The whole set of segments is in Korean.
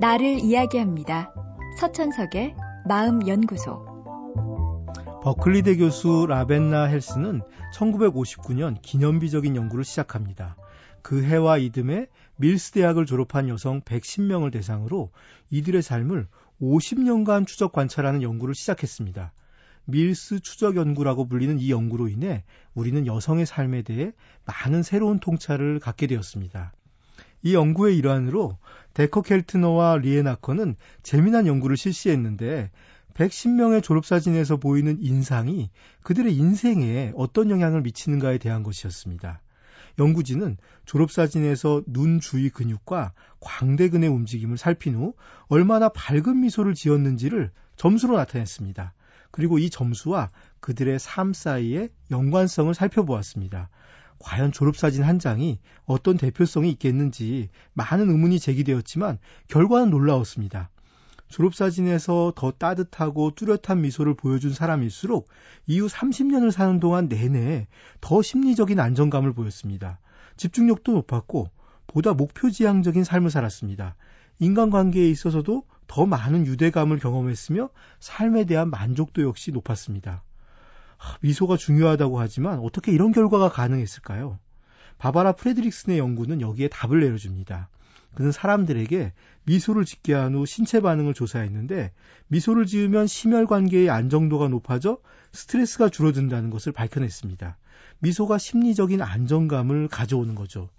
나를 이야기합니다. 서천석의 마음연구소. 버클리대 교수 라벤나 헬스는 1959년 기념비적인 연구를 시작합니다. 그 해와 이듬해 밀스 대학을 졸업한 여성 110명을 대상으로 이들의 삶을 50년간 추적 관찰하는 연구를 시작했습니다. 밀스 추적 연구라고 불리는 이 연구로 인해 우리는 여성의 삶에 대해 많은 새로운 통찰을 갖게 되었습니다. 이 연구의 일환으로 데커 켈트너와 리에나커는 재미난 연구를 실시했는데 110명의 졸업사진에서 보이는 인상이 그들의 인생에 어떤 영향을 미치는가에 대한 것이었습니다. 연구진은 졸업사진에서 눈 주위 근육과 광대근의 움직임을 살핀 후 얼마나 밝은 미소를 지었는지를 점수로 나타냈습니다. 그리고 이 점수와 그들의 삶 사이의 연관성을 살펴보았습니다. 과연 졸업사진 한 장이 어떤 대표성이 있겠는지 많은 의문이 제기되었지만 결과는 놀라웠습니다. 졸업사진에서 더 따뜻하고 뚜렷한 미소를 보여준 사람일수록 이후 30년을 사는 동안 내내 더 심리적인 안정감을 보였습니다. 집중력도 높았고 보다 목표지향적인 삶을 살았습니다. 인간관계에 있어서도 더 많은 유대감을 경험했으며 삶에 대한 만족도 역시 높았습니다. 미소가 중요하다고 하지만 어떻게 이런 결과가 가능했을까요? 바바라 프레드릭슨의 연구는 여기에 답을 내려줍니다. 그는 사람들에게 미소를 짓게 한 후 신체 반응을 조사했는데 미소를 지으면 심혈 관계의 안정도가 높아져 스트레스가 줄어든다는 것을 밝혀냈습니다. 미소가 심리적인 안정감을 가져오는 거죠.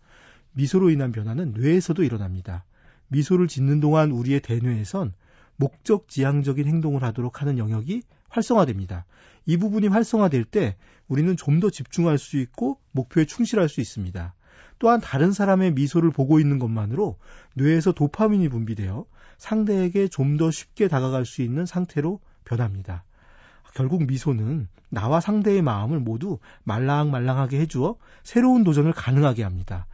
미소로 인한 변화는 뇌에서도 일어납니다. 미소를 짓는 동안 우리의 대뇌에선 목적 지향적인 행동을 하도록 하는 영역이 활성화됩니다. 이 부분이 활성화될 때 우리는 좀 더 집중할 수 있고 목표에 충실할 수 있습니다. 또한 다른 사람의 미소를 보고 있는 것만으로 뇌에서 도파민이 분비되어 상대에게 좀 더 쉽게 다가갈 수 있는 상태로 변합니다. 결국 미소는 나와 상대의 마음을 모두 말랑말랑하게 해주어 새로운 도전을 가능하게 합니다.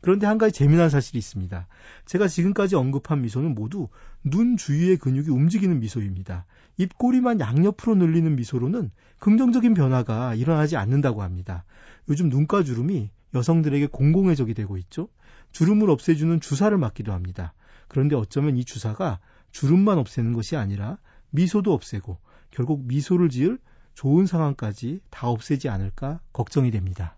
그런데 한 가지 재미난 사실이 있습니다. 제가 지금까지 언급한 미소는 모두 눈 주위의 근육이 움직이는 미소입니다. 입꼬리만 양옆으로 늘리는 미소로는 긍정적인 변화가 일어나지 않는다고 합니다. 요즘 눈가 주름이 여성들에게 공공의 적이 되고 있죠. 주름을 없애주는 주사를 맞기도 합니다. 그런데 어쩌면 이 주사가 주름만 없애는 것이 아니라 미소도 없애고 결국 미소를 지을 좋은 상황까지 다 없애지 않을까 걱정이 됩니다.